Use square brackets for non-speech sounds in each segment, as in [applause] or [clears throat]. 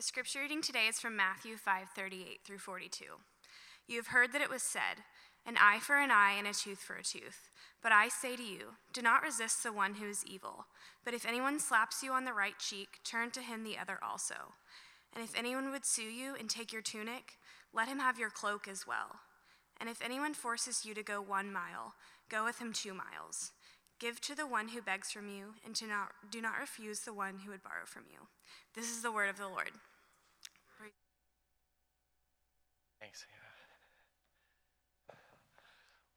The scripture reading today is from Matthew 5:38 through 42. You have heard that it was said, an eye for an eye and a tooth for a tooth. But I say to you, do not resist the one who is evil. But if anyone slaps you on the right cheek, turn to him the other also. And if anyone would sue you and take your tunic, let him have your cloak as well. And if anyone forces you to go one mile, go with him two miles. Give to the one who begs from you, and do not, do not refuse the one who would borrow from you. This is the word of the Lord. Thanks.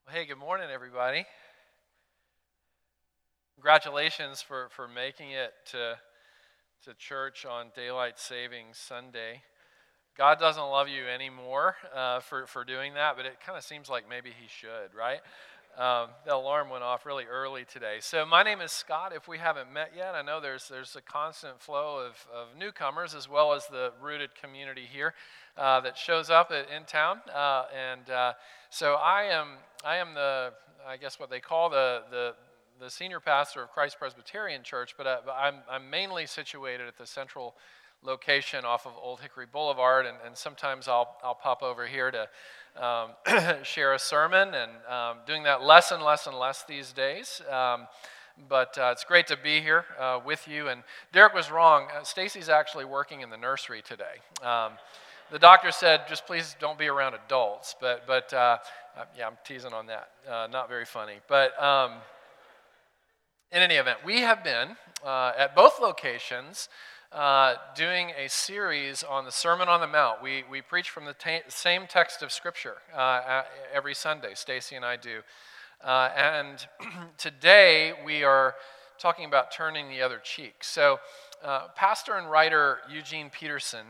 Well, hey, good morning, everybody. Congratulations for, for making it to, to church on Daylight Savings Sunday. God doesn't love you anymore uh, for, for doing that, but it kind of seems like maybe He should, right? Um, the alarm went off really early today. So, my name is Scott. If we haven't met yet, I know there's, there's a constant flow of, of newcomers as well as the rooted community here uh, that shows up at, in town. Uh, and uh, so, I am, I am the, I guess what they call the, the, the senior pastor of Christ Presbyterian Church, but, uh, I'm, I'm mainly situated at the central location off of Old Hickory Boulevard, and, and sometimes I'll, I'll pop over here to um, [coughs] share a sermon, and um, doing that less and less and less these days. Um, but uh, it's great to be here uh, with you. And Derek was wrong. Uh, Stacy's actually working in the nursery today. Um, the doctor said, just please don't be around adults. But, but uh, uh, yeah, I'm teasing on that. Uh, not very funny. But um, in any event, we have been at both locations uh, doing a series on the Sermon on the Mount. We, we preach from the ta- same text of Scripture uh, every Sunday, Stacy and I do. Uh, and [clears throat] today we are talking about turning the other cheek. So, uh, pastor and writer Eugene Peterson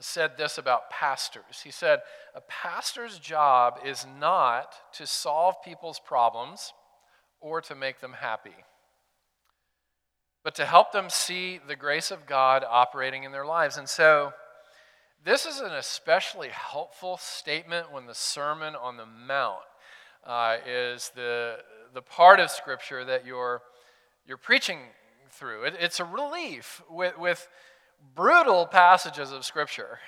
said this about pastors. He said, A pastor's job is not to solve people's problems or to make them happy but to help them see the grace of God operating in their lives. And so, this is an especially helpful statement when the Sermon on the Mount uh, is the, the part of Scripture that you're, you're preaching through. It, it's a relief with, with brutal passages of Scripture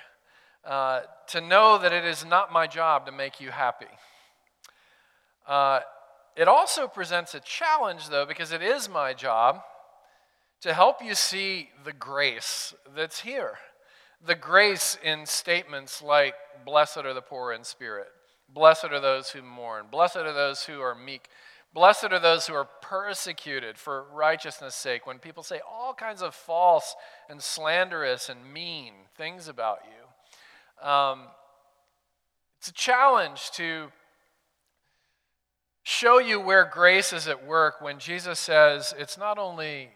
uh, to know that it is not my job to make you happy. Uh, it also presents a challenge, though, because it is my job to help you see the grace that's here. The grace in statements like, Blessed are the poor in spirit, blessed are those who mourn, blessed are those who are meek, blessed are those who are persecuted for righteousness' sake. When people say all kinds of false and slanderous and mean things about you, um, it's a challenge to show you where grace is at work when Jesus says it's not only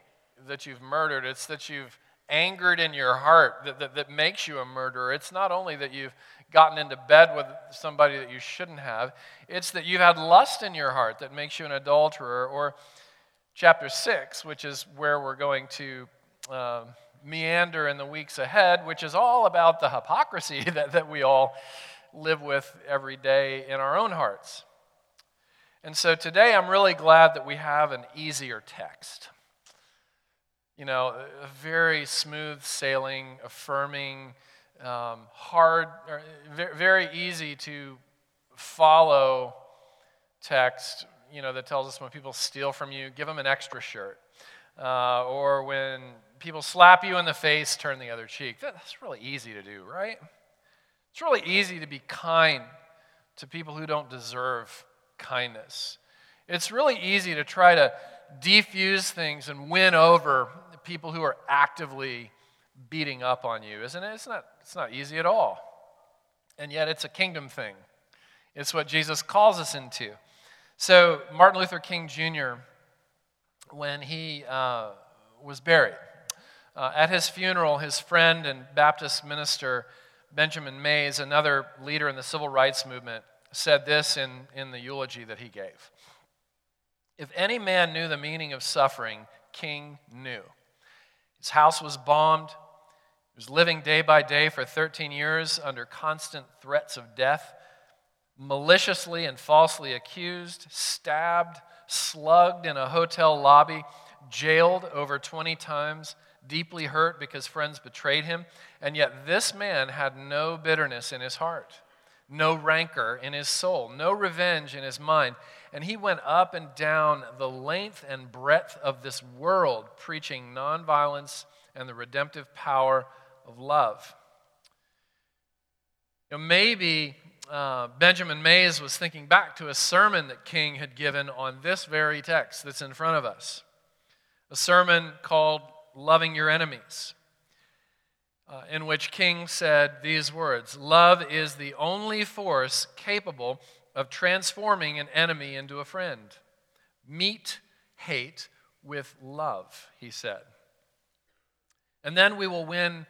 that you've murdered, it's that you've angered in your heart that, that, that makes you a murderer. It's not only that you've gotten into bed with somebody that you shouldn't have, it's that you've had lust in your heart that makes you an adulterer. Or chapter 6, which is where we're going to uh, meander in the weeks ahead, which is all about the hypocrisy [laughs] that, that we all live with every day in our own hearts. And so today I'm really glad that we have an easier text you know, a very smooth sailing, affirming, um, hard, very easy to follow text, you know, that tells us when people steal from you, give them an extra shirt. Uh, or when people slap you in the face, turn the other cheek. That's really easy to do, right? It's really easy to be kind to people who don't deserve kindness. It's really easy to try to defuse things and win over people who are actively beating up on you, isn't it? It's not, it's not easy at all. And yet it's a kingdom thing. It's what Jesus calls us into. So, Martin Luther King Jr., when he uh, was buried, uh, at his funeral, his friend and Baptist minister, Benjamin Mays, another leader in the civil rights movement, said this in, in the eulogy that he gave If any man knew the meaning of suffering, King knew. His house was bombed. He was living day by day for 13 years under constant threats of death, maliciously and falsely accused, stabbed, slugged in a hotel lobby, jailed over 20 times, deeply hurt because friends betrayed him. And yet, this man had no bitterness in his heart, no rancor in his soul, no revenge in his mind. And he went up and down the length and breadth of this world, preaching nonviolence and the redemptive power of love. You know, maybe uh, Benjamin Mays was thinking back to a sermon that King had given on this very text that's in front of us. A sermon called Loving Your Enemies, uh, in which King said these words Love is the only force capable of transforming an enemy into a friend. Meet hate with love, he said. And then we will win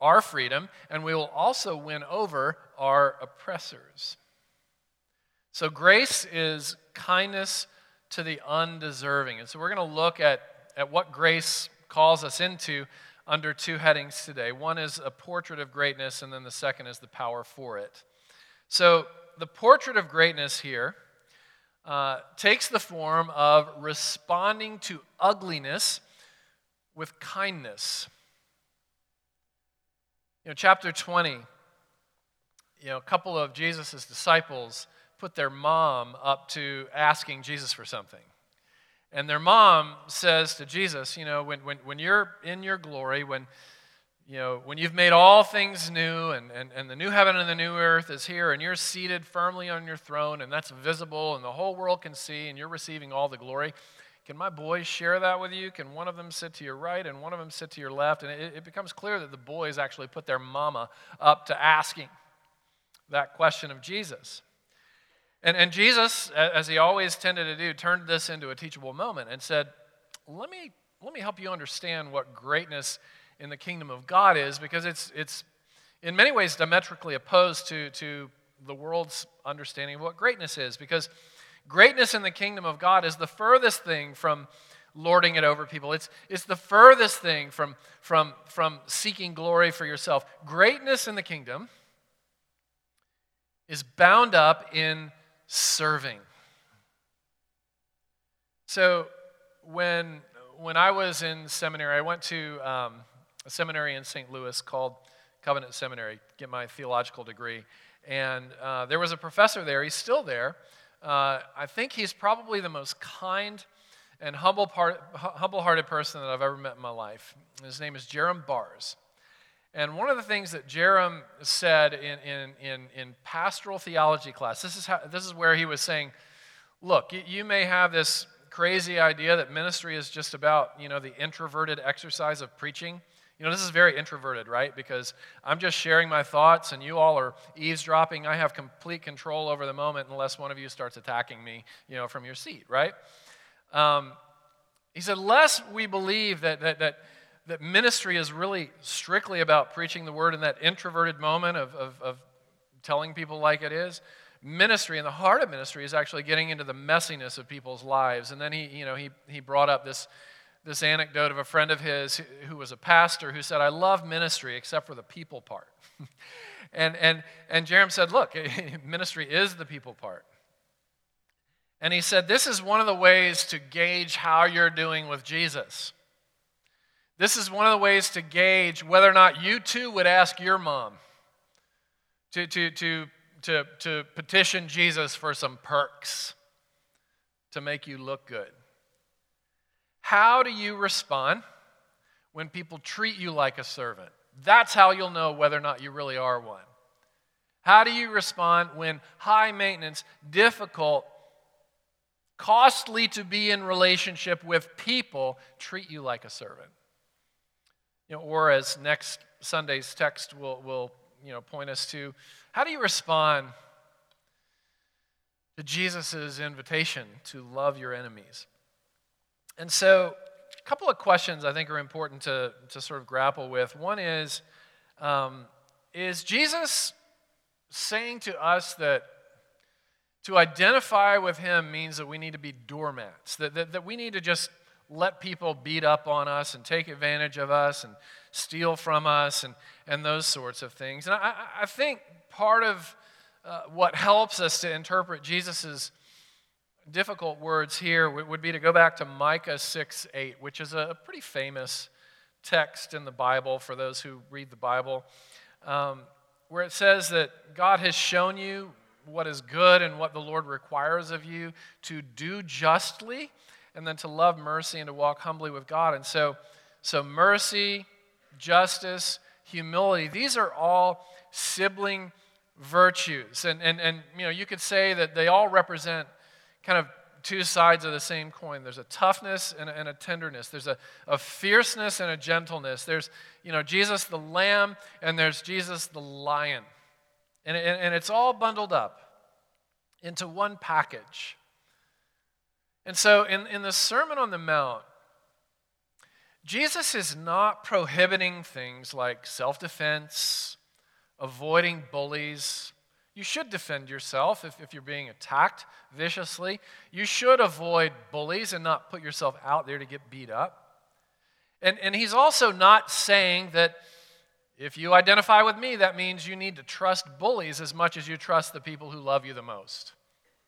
our freedom, and we will also win over our oppressors. So, grace is kindness to the undeserving. And so, we're going to look at, at what grace calls us into under two headings today. One is a portrait of greatness, and then the second is the power for it. So, the portrait of greatness here uh, takes the form of responding to ugliness with kindness. You know, chapter 20, you know, a couple of Jesus' disciples put their mom up to asking Jesus for something. And their mom says to Jesus, you know, when, when, when you're in your glory, when, you know, when you've made all things new and, and, and the new heaven and the new earth is here and you're seated firmly on your throne and that's visible and the whole world can see and you're receiving all the glory, can my boys share that with you? Can one of them sit to your right and one of them sit to your left? And it, it becomes clear that the boys actually put their mama up to asking that question of Jesus. And, and Jesus, as he always tended to do, turned this into a teachable moment and said, let me, let me help you understand what greatness in the kingdom of God is, because it's, it's in many ways diametrically opposed to, to the world's understanding of what greatness is. Because Greatness in the kingdom of God is the furthest thing from lording it over people. It's, it's the furthest thing from, from, from seeking glory for yourself. Greatness in the kingdom is bound up in serving. So when, when I was in seminary, I went to um, a seminary in St. Louis called Covenant Seminary, get my theological degree. And uh, there was a professor there, he's still there, uh, I think he's probably the most kind and humble part, humble-hearted person that I've ever met in my life. His name is Jerram Barrs. And one of the things that Jerram said in, in, in, in pastoral theology class, this is, how, this is where he was saying, look, you, you may have this crazy idea that ministry is just about, you know, the introverted exercise of preaching. You know, this is very introverted, right? Because I'm just sharing my thoughts and you all are eavesdropping. I have complete control over the moment unless one of you starts attacking me, you know, from your seat, right? Um, he said, lest we believe that, that, that, that ministry is really strictly about preaching the word in that introverted moment of, of, of telling people like it is, ministry and the heart of ministry is actually getting into the messiness of people's lives. And then he, you know, he, he brought up this this anecdote of a friend of his who was a pastor who said, I love ministry except for the people part. [laughs] and, and, and Jerram said, Look, [laughs] ministry is the people part. And he said, This is one of the ways to gauge how you're doing with Jesus. This is one of the ways to gauge whether or not you too would ask your mom to, to, to, to, to petition Jesus for some perks to make you look good. How do you respond when people treat you like a servant? That's how you'll know whether or not you really are one. How do you respond when high maintenance, difficult, costly to be in relationship with people treat you like a servant? You know, or as next Sunday's text will, will you know, point us to, how do you respond to Jesus' invitation to love your enemies? And so, a couple of questions I think are important to, to sort of grapple with. One is um, Is Jesus saying to us that to identify with him means that we need to be doormats, that, that, that we need to just let people beat up on us and take advantage of us and steal from us and, and those sorts of things. And I, I think part of uh, what helps us to interpret Jesus' difficult words here would be to go back to Micah 6 8, which is a pretty famous text in the Bible for those who read the Bible, um, where it says that God has shown you what is good and what the Lord requires of you to do justly and then to love mercy and to walk humbly with God. And so, so mercy, justice, humility, these are all sibling virtues. And, and, and you know, you could say that they all represent kind of two sides of the same coin. There's a toughness and a, and a tenderness. There's a, a fierceness and a gentleness. There's, you know, Jesus the lamb and there's Jesus the lion. And, and, and it's all bundled up into one package. And so in, in the Sermon on the Mount, Jesus is not prohibiting things like self defense, avoiding bullies. You should defend yourself if, if you're being attacked viciously. You should avoid bullies and not put yourself out there to get beat up. And, and he's also not saying that if you identify with me, that means you need to trust bullies as much as you trust the people who love you the most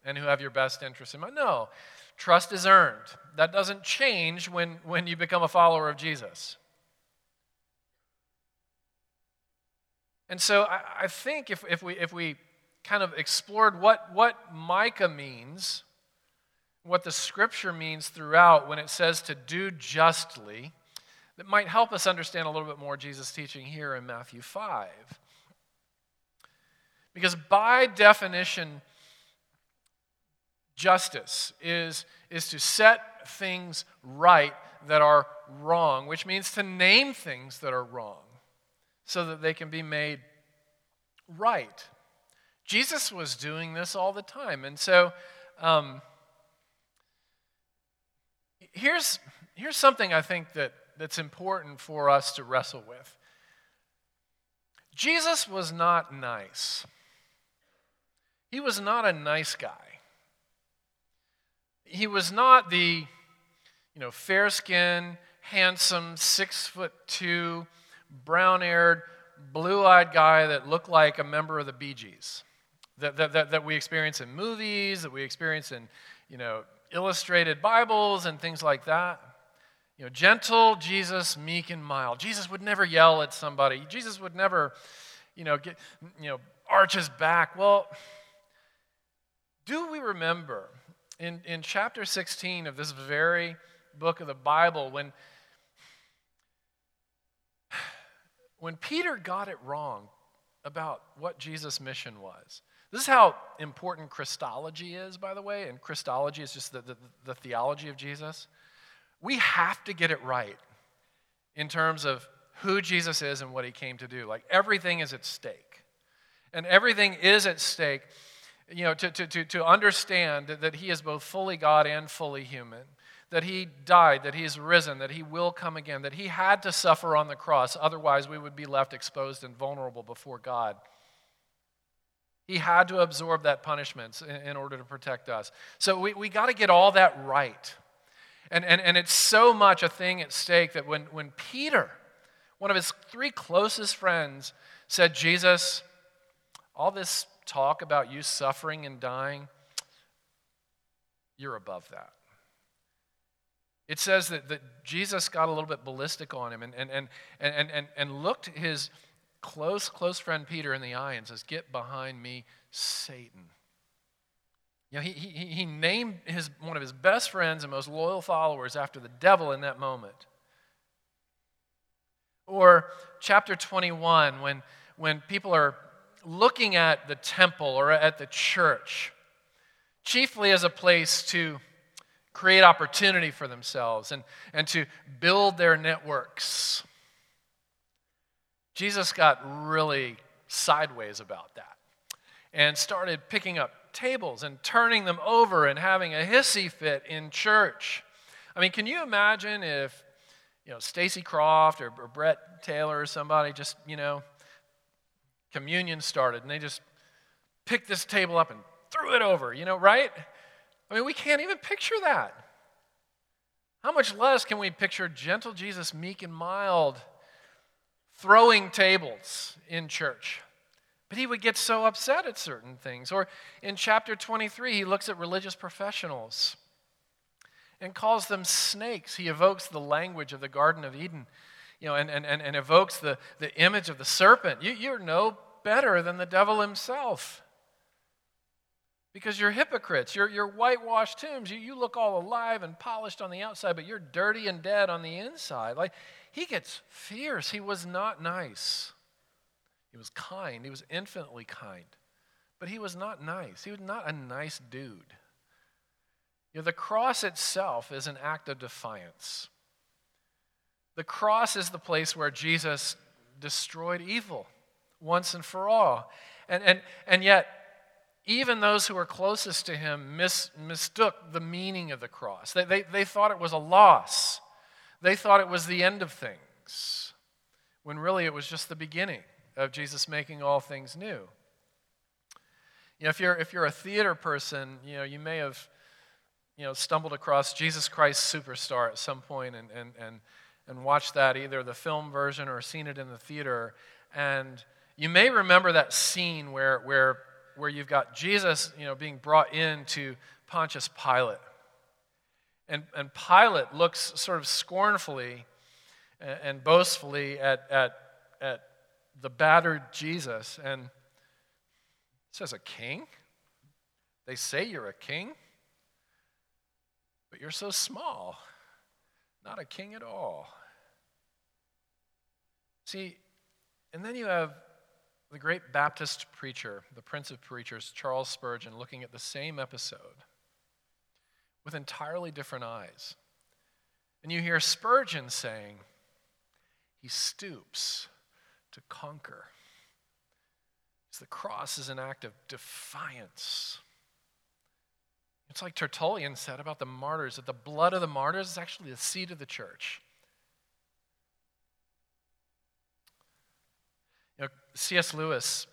and who have your best interest in mind. No, trust is earned. That doesn't change when, when you become a follower of Jesus. And so I, I think if, if, we, if we kind of explored what, what Micah means, what the scripture means throughout when it says to do justly, that might help us understand a little bit more Jesus' teaching here in Matthew 5. Because by definition, justice is, is to set things right that are wrong, which means to name things that are wrong so that they can be made right. Jesus was doing this all the time. And so um, here's, here's something I think that, that's important for us to wrestle with Jesus was not nice, he was not a nice guy. He was not the, you know, fair skinned, handsome, six foot two, brown haired, blue eyed guy that looked like a member of the Bee Gees that, that, that, that we experience in movies, that we experience in, you know, illustrated Bibles and things like that. You know, gentle Jesus, meek and mild. Jesus would never yell at somebody. Jesus would never, you know, get, you know, arch his back. Well, do we remember in, in chapter 16 of this very book of the Bible when when Peter got it wrong about what Jesus' mission was. This is how important Christology is, by the way, and Christology is just the, the, the, theology of Jesus. We have to get it right in terms of who Jesus is and what he came to do. Like everything is at stake. And everything is at stake, you know, to, to, to, to understand that that he is both fully God and fully human that he died, that he is risen, that he will come again, that he had to suffer on the cross. Otherwise, we would be left exposed and vulnerable before God. He had to absorb that punishment in, in order to protect us. So we, we got to get all that right. And, and, and it's so much a thing at stake that when, when Peter, one of his three closest friends, said, Jesus, all this talk about you suffering and dying, you're above that. It says that, that Jesus got a little bit ballistic on him and, and, and, and, and, and looked his close, close friend Peter in the eye and says, Get behind me, Satan. You know, he, he, he named his, one of his best friends and most loyal followers after the devil in that moment. Or chapter 21, when, when people are looking at the temple or at the church, chiefly as a place to create opportunity for themselves and, and to build their networks. Jesus got really sideways about that and started picking up tables and turning them over and having a hissy fit in church. I mean, can you imagine if, you know, Stacy Croft or, or Brett Taylor or somebody just, you know, communion started and they just picked this table up and threw it over, you know, right? I mean, we can't even picture that. How much less can we picture gentle Jesus, meek and mild, throwing tables in church? But he would get so upset at certain things. Or in chapter 23, he looks at religious professionals and calls them snakes. He evokes the language of the Garden of Eden. you know, and, and, and, evokes the, the image of the serpent. You, you're no better than the devil himself. Because you're hypocrites. You're, you're whitewashed tombs. You, you look all alive and polished on the outside, but you're dirty and dead on the inside. Like, he gets fierce. He was not nice. He was kind. He was infinitely kind. But he was not nice. He was not a nice dude. You know, the cross itself is an act of defiance. The cross is the place where Jesus destroyed evil once and for all. And, and, and yet, even those who were closest to him mis, mistook the meaning of the cross. They, they, they thought it was a loss, they thought it was the end of things, when really it was just the beginning of Jesus making all things new. You know, if you're, if you're a theater person, you know, you may have you know, stumbled across Jesus Christ Superstar at some point and, and, and, and watched that, either the film version or seen it in the theater. And you may remember that scene where, where, where you've got Jesus you know, being brought in to Pontius Pilate. And, and Pilate looks sort of scornfully and, boastfully at, at, at the battered Jesus and says, A king? They say you're a king, but you're so small, not a king at all. See, and then you have the great Baptist preacher, the prince of preachers, Charles Spurgeon, looking at the same episode with entirely different eyes. And you hear Spurgeon saying, He stoops to conquer. the cross is an act of defiance. It's like Tertullian said about the martyrs that the blood of the martyrs is actually the seed of the church. You know, C.S. Lewis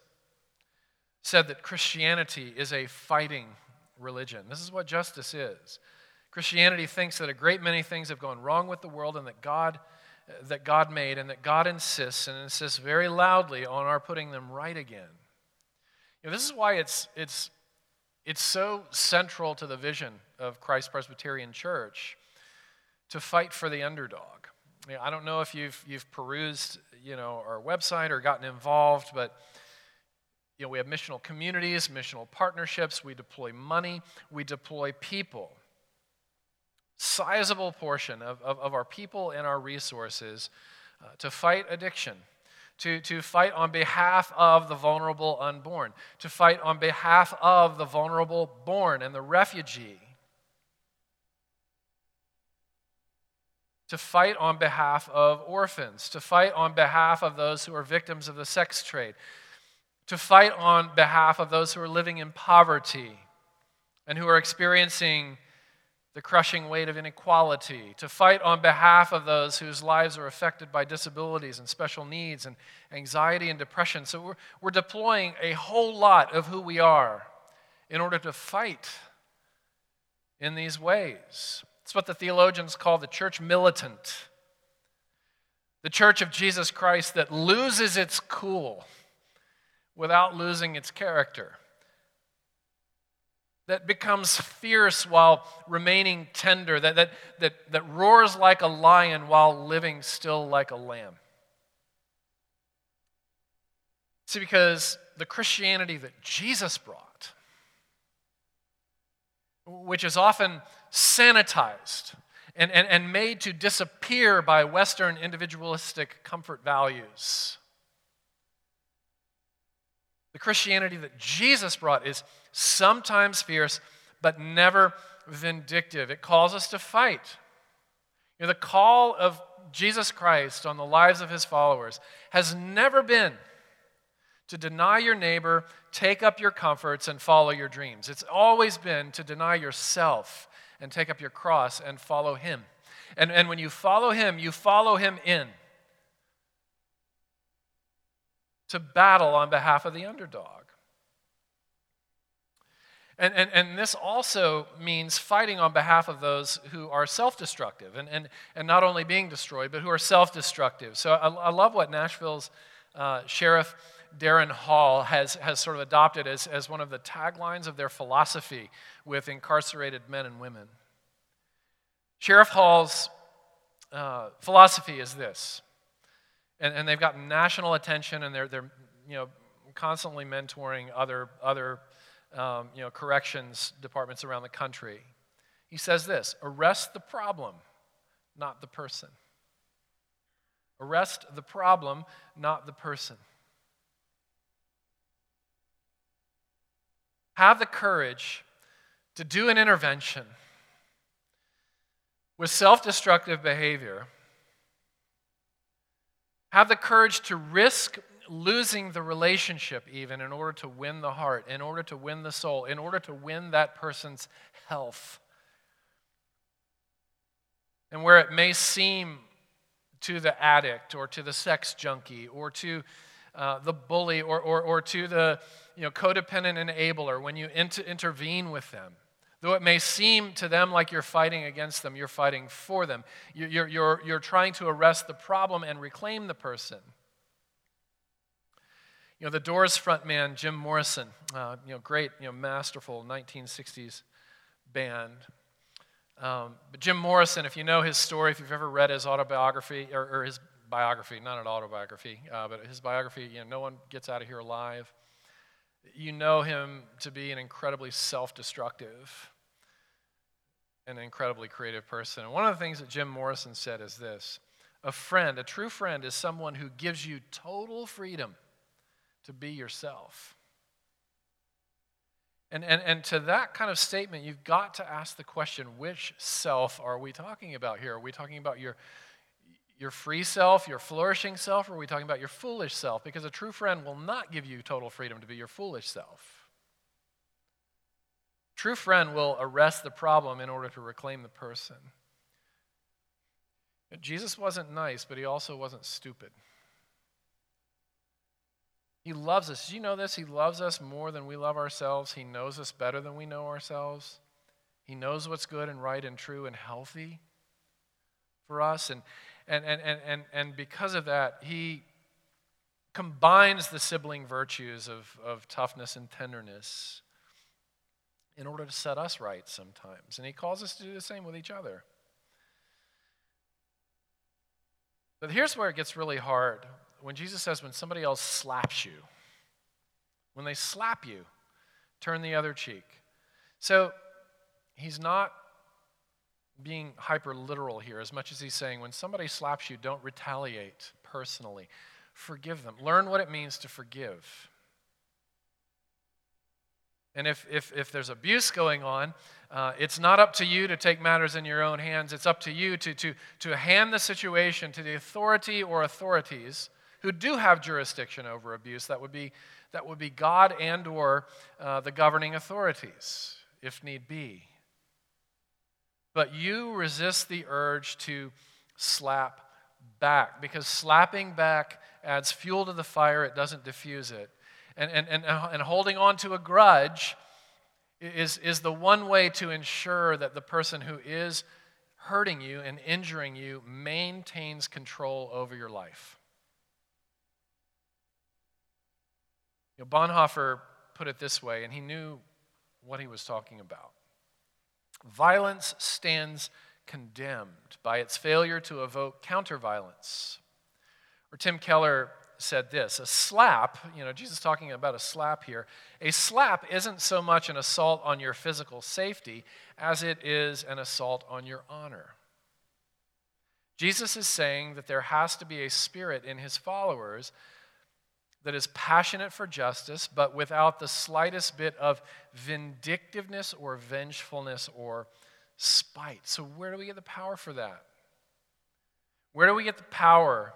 said that Christianity is a fighting religion. This is what justice is. Christianity thinks that a great many things have gone wrong with the world and that God uh, that God made and that God insists and insists very loudly on our putting them right again. You know, this is why it's, it's, it's so central to the vision of Christ Presbyterian Church to fight for the underdog. I don't know if you've, you've perused you know, our website or gotten involved, but you know, we have missional communities, missional partnerships, we deploy money, we deploy people. Sizable portion of, of, of our people and our resources uh, to fight addiction, to, to fight on behalf of the vulnerable unborn, to fight on behalf of the vulnerable born and the refugee, to fight on behalf of orphans, to fight on behalf of those who are victims of the sex trade, to fight on behalf of those who are living in poverty and who are experiencing the crushing weight of inequality, to fight on behalf of those whose lives are affected by disabilities and special needs and anxiety and depression. So we're, we're deploying a whole lot of who we are in order to fight in these ways. It's what the theologians call the church militant. The church of Jesus Christ that loses its cool without losing its character that becomes fierce while remaining tender, that, that, that, that roars like a lion while living still like a lamb. See, because the Christianity that Jesus brought, which is often sanitized and, and, and made to disappear by Western individualistic comfort values, the Christianity that Jesus brought is sometimes fierce, but never vindictive. It calls us to fight. You know, the call of Jesus Christ on the lives of his followers has never been to deny your neighbor, take up your comforts, and follow your dreams. It's always been to deny yourself and take up your cross and follow him. And, and when you follow him, you follow him in to battle on behalf of the underdog. And, and, and this also means fighting on behalf of those who are self destructive and, and, and not only being destroyed, but who are self destructive. So I, I, love what Nashville's uh, Sheriff Daron Hall has, has sort of adopted as, as one of the taglines of their philosophy with incarcerated men and women. Sheriff Hall's uh, philosophy is this And, and they've got national attention and they're, they're you know, constantly mentoring other, other um, you know, corrections departments around the country. He says this arrest the problem, not the person. Arrest the problem, not the person. Have the courage to do an intervention with self destructive behavior. Have the courage to risk losing the relationship, even in order to win the heart, in order to win the soul, in order to win that person's health. And where it may seem to the addict or to the sex junkie or to uh, the bully or, or, or to the you know, codependent enabler, when you inter- intervene with them, though it may seem to them like you're fighting against them, you're fighting for them. You're, you're, you're trying to arrest the problem and reclaim the person. You know, the Doors front man, Jim Morrison, uh, you know, great, you know, masterful 1960s band. Um, but Jim Morrison, if you know his story, if you've ever read his autobiography, or, or his biography, not an autobiography, uh, but his biography, you know, No One Gets Out of Here Alive, you know him to be an incredibly self destructive and incredibly creative person. And one of the things that Jim Morrison said is this a friend, a true friend, is someone who gives you total freedom to be yourself. And, and, and to that kind of statement, you've got to ask the question which self are we talking about here? Are we talking about your, your free self, your flourishing self, or are we talking about your foolish self? Because a true friend will not give you total freedom to be your foolish self. True friend will arrest the problem in order to reclaim the person. Jesus wasn't nice, but he also wasn't stupid. He loves us. Did you know this? He loves us more than we love ourselves. He knows us better than we know ourselves. He knows what's good and right and true and healthy for us. And, and, and, and, and, and because of that, He combines the sibling virtues of, of toughness and tenderness in order to set us right sometimes. And He calls us to do the same with each other. But here's where it gets really hard when Jesus says, when somebody else slaps you, when they slap you, turn the other cheek. So he's not being hyper literal here as much as he's saying, when somebody slaps you, don't retaliate personally. Forgive them. Learn what it means to forgive. And if, if, if there's abuse going on, uh, it's not up to you to take matters in your own hands. It's up to you to, to, to hand the situation to the authority or authorities who do have jurisdiction over abuse. That would be, that would be God and or uh, the governing authorities, if need be. But you resist the urge to slap back because slapping back adds fuel to the fire, it doesn't diffuse it. And, and, and, uh, and holding on to a grudge is, is the one way to ensure that the person who is hurting you and injuring you maintains control over your life. You know, Bonhoeffer put it this way, and he knew what he was talking about. Violence stands condemned by its failure to evoke counterviolence. Or Tim Keller said this a slap, you know, Jesus talking about a slap here, a slap isn't so much an assault on your physical safety as it is an assault on your honor. Jesus is saying that there has to be a spirit in his followers that is passionate for justice, but without the slightest bit of vindictiveness or vengefulness or spite. So, where do we get the power for that? Where do we get the power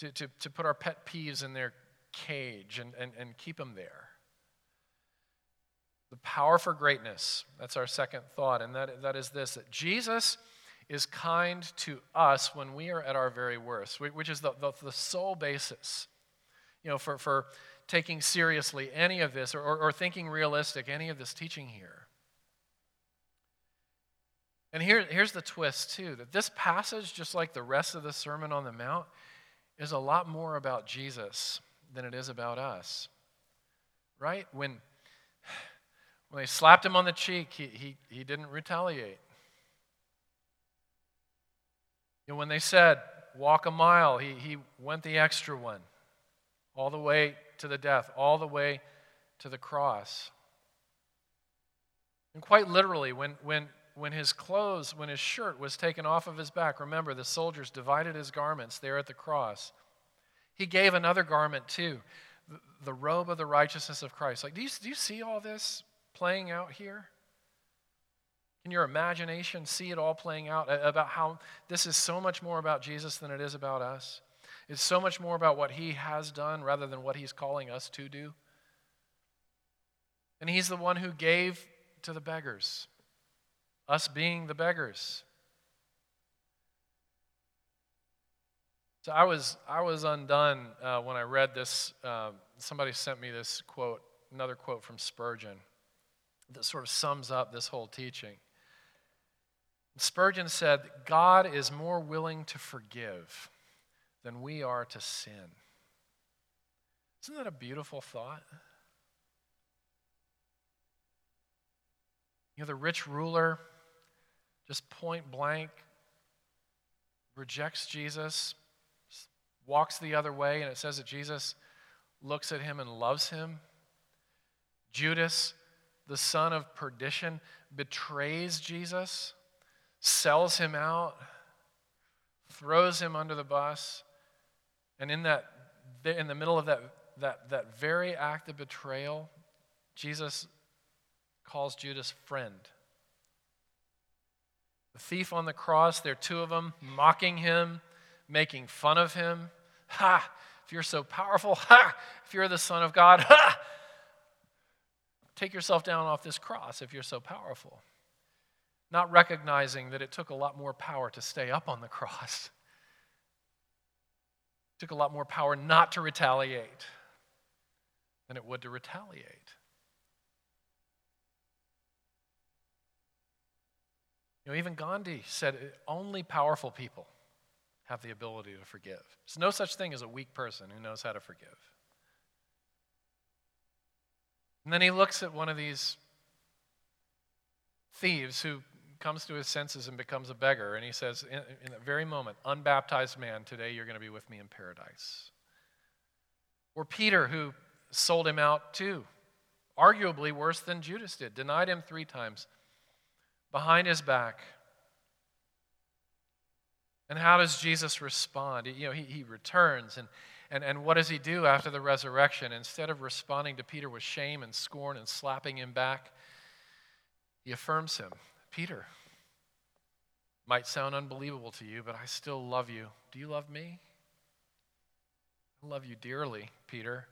to, to, to put our pet peeves in their cage and, and, and keep them there? The power for greatness. That's our second thought, and that, that is this that Jesus is kind to us when we are at our very worst, which is the, the, the sole basis you know, for, for taking seriously any of this or, or, or thinking realistic any of this teaching here. And here, here's the twist, too that this passage, just like the rest of the Sermon on the Mount, is a lot more about Jesus than it is about us. Right? When, when they slapped him on the cheek, he, he, he didn't retaliate. You know, when they said, walk a mile, he, he went the extra one, all the way to the death, all the way to the cross. And quite literally, when, when, when his clothes, when his shirt was taken off of his back, remember the soldiers divided his garments there at the cross. He gave another garment too, the, robe of the righteousness of Christ. Like, do you, do you see all this playing out here? Can your imagination see it all playing out about how this is so much more about Jesus than it is about us? It's so much more about what he has done rather than what he's calling us to do. And he's the one who gave to the beggars, us being the beggars. So I was, I was undone uh, when I read this. Uh, somebody sent me this quote, another quote from Spurgeon, that sort of sums up this whole teaching. Spurgeon said, God is more willing to forgive than we are to sin. Isn't that a beautiful thought? You know, the rich ruler just point blank rejects Jesus, walks the other way, and it says that Jesus looks at him and loves him. Judas, the son of perdition, betrays Jesus, sells him out, throws him under the bus, and in that in the middle of that, that, that very act of betrayal, Jesus calls Judas friend. The thief on the cross, there are two of them mocking him, making fun of him. Ha! If you're so powerful, ha! If you're the Son of God, ha! Take yourself down off this cross if you're so powerful. Not recognizing that it took a lot more power to stay up on the cross. It took a lot more power not to retaliate than it would to retaliate. Know, even Gandhi said only powerful people have the ability to forgive. There's no such thing as a weak person who knows how to forgive. And then he looks at one of these thieves who comes to his senses and becomes a beggar, and he says, in, in that very moment, unbaptized man, today you're going to be with me in paradise. Or Peter, who sold him out too, arguably worse than Judas did, denied him three times behind his back. And how does Jesus respond? You know, he, he returns, and, and, and what does he do after the resurrection? Instead of responding to Peter with shame and scorn and slapping him back, he affirms him Peter, might sound unbelievable to you, but I still love you. Do you love me? I love you dearly, Peter.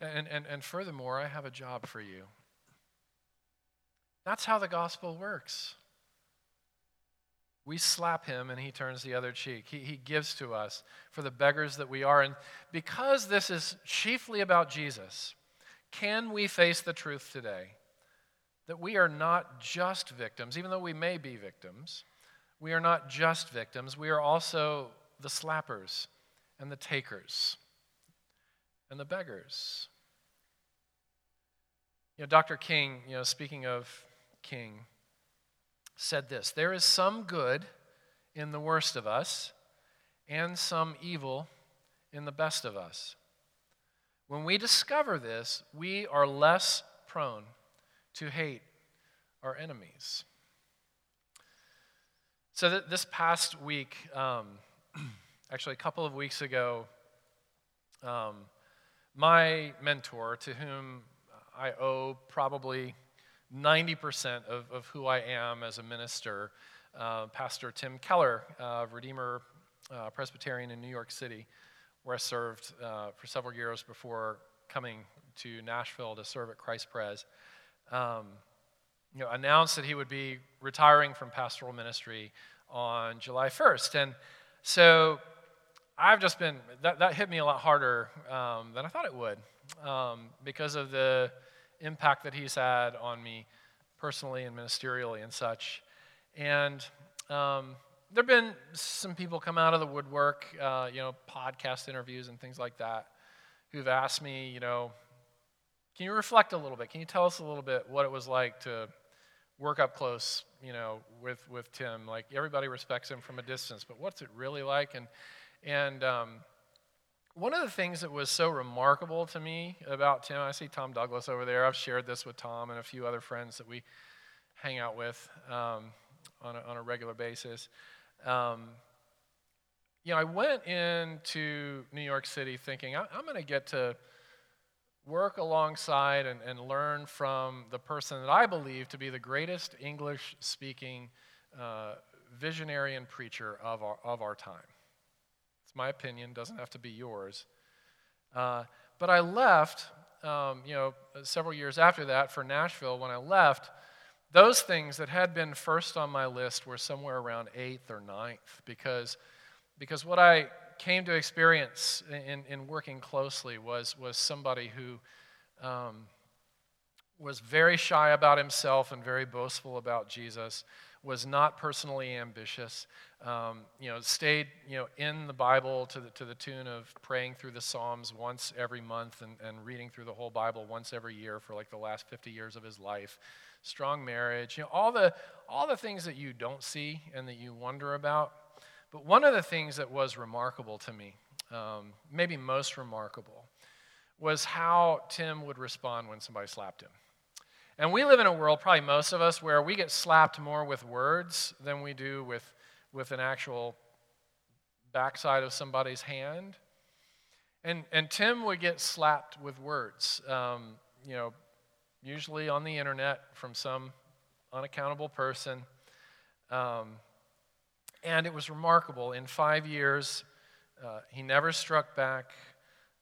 And, and, and furthermore, I have a job for you. That's how the gospel works. We slap him and he turns the other cheek. He, he gives to us for the beggars that we are. And because this is chiefly about Jesus, can we face the truth today that we are not just victims, even though we may be victims? We are not just victims, we are also the slappers and the takers and the beggars. You know, Dr. King, you know, speaking of King, said this There is some good in the worst of us, and some evil in the best of us. When we discover this, we are less prone to hate our enemies. So, th- this past week, um, [clears throat] actually, a couple of weeks ago, um, my mentor, to whom I owe probably 90% of, of who I am as a minister. Uh, Pastor Tim Keller of Redeemer uh, Presbyterian in New York City, where I served uh, for several years before coming to Nashville to serve at Christ Pres, um, you know, announced that he would be retiring from pastoral ministry on July 1st. And so I've just been, that, that hit me a lot harder um, than I thought it would um, because of the impact that he's had on me personally and ministerially and such. And um, there have been some people come out of the woodwork, uh, you know, podcast interviews and things like that, who've asked me, you know, can you reflect a little bit? Can you tell us a little bit what it was like to work up close, you know, with, with Tim? Like everybody respects him from a distance, but what's it really like? And And um, one of the things that was so remarkable to me about Tim, I see Tom Douglas over there. I've shared this with Tom and a few other friends that we hang out with um, on, a, on a regular basis. Um, you know, I went into New York City thinking I, am going to get to work alongside and, and, learn from the person that I believe to be the greatest English speaking uh, visionary and preacher of our, of our time. It's my opinion, doesn't have to be yours. Uh, but I left, um, you know, several years after that for Nashville. When I left, those things that had been first on my list were somewhere around eighth or ninth because, because what I came to experience in, in working closely was, was somebody who um, was very shy about himself and very boastful about Jesus, was not personally ambitious, um, you know, stayed, you know, in the Bible to the, to the tune of praying through the Psalms once every month and, and reading through the whole Bible once every year for like the last 50 years of his life strong marriage, you know, all the, all the things that you don't see and that you wonder about. But one of the things that was remarkable to me, um, maybe most remarkable, was how Tim would respond when somebody slapped him. And we live in a world, probably most of us, where we get slapped more with words than we do with, with an actual backside of somebody's hand. And, and Tim would get slapped with words. Um, you know, usually on the internet from some unaccountable person. Um, and it was remarkable. In five years, uh, he never struck back.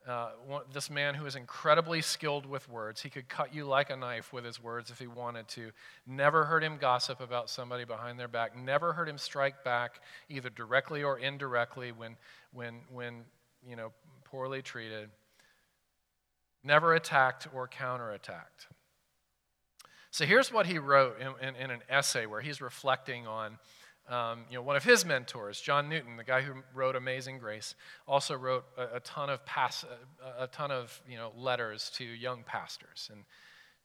Uh, one, this man who is incredibly skilled with words, he could cut you like a knife with his words if he wanted to. Never heard him gossip about somebody behind their back. Never heard him strike back, either directly or indirectly, when, when, when you know, poorly treated. Never attacked or counterattacked. So here's what he wrote in, in, in an essay where he's reflecting on um, you know, one of his mentors, John Newton, the guy who wrote Amazing Grace, also wrote a, a ton of a, a, ton of you know letters to young pastors, and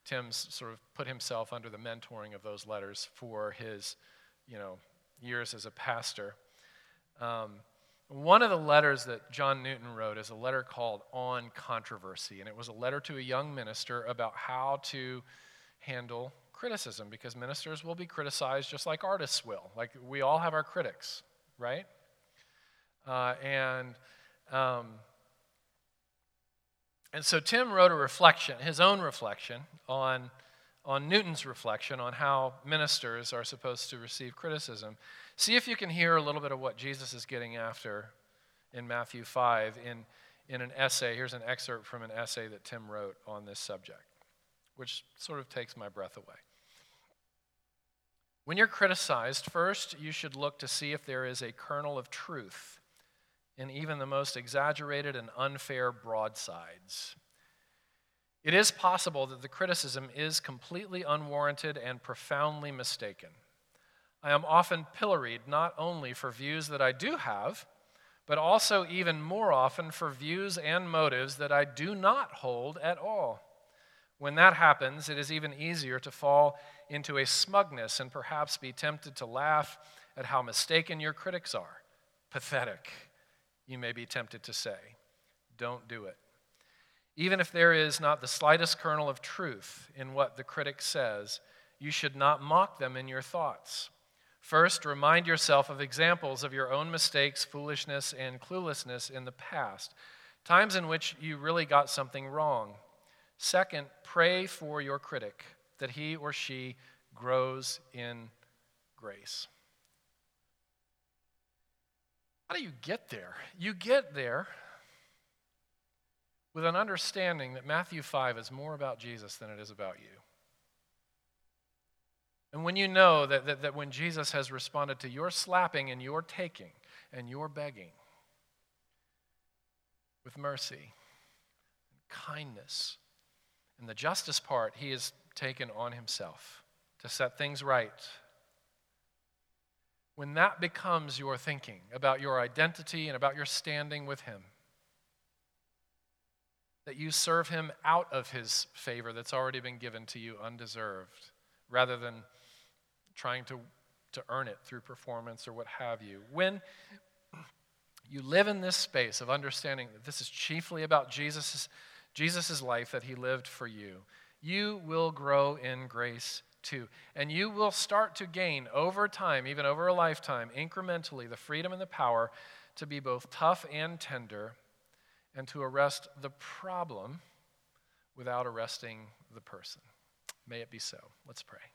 Tim's sort of put himself under the mentoring of those letters for his you know years as a pastor. Um, one of the letters that John Newton wrote is a letter called On Controversy, and it was a letter to a young minister about how to handle criticism because ministers will be criticized just like artists will. Like we all have our critics, right? Uh, and um, and so Tim wrote a reflection, his own reflection on on Newton's reflection on how ministers are supposed to receive criticism. See if you can hear a little bit of what Jesus is getting after in Matthew 5 in, in an essay. Here's an excerpt from an essay that Tim wrote on this subject which sort of takes my breath away. When you're criticized, first you should look to see if there is a kernel of truth in even the most exaggerated and unfair broadsides. It is possible that the criticism is completely unwarranted and profoundly mistaken. I am often pilloried not only for views that I do have, but also even more often for views and motives that I do not hold at all. When that happens, it is even easier to fall into a smugness and perhaps be tempted to laugh at how mistaken your critics are. Pathetic, you may be tempted to say. Don't do it. Even if there is not the slightest kernel of truth in what the critic says, you should not mock them in your thoughts. First, remind yourself of examples of your own mistakes, foolishness, and cluelessness in the past, times in which you really got something wrong Second, pray for your critic that he or she grows in grace. How do you get there? You get there with an understanding that Matthew 5 is more about Jesus than it is about you. And when you know that, that, that when Jesus has responded to your slapping and your taking and your begging with mercy, and kindness, and the justice part, he has taken on himself to set things right. When that becomes your thinking about your identity and about your standing with him, that you serve him out of his favor that's already been given to you undeserved, rather than trying to, to earn it through performance or what have you. When, you live in this space of understanding that this is chiefly about Jesus' Jesus' life that he lived for you, you will grow in grace too. And you will start to gain over time, even over a lifetime, incrementally, the freedom and the power to be both tough and tender and to arrest the problem without arresting the person. May it be so. Let's pray.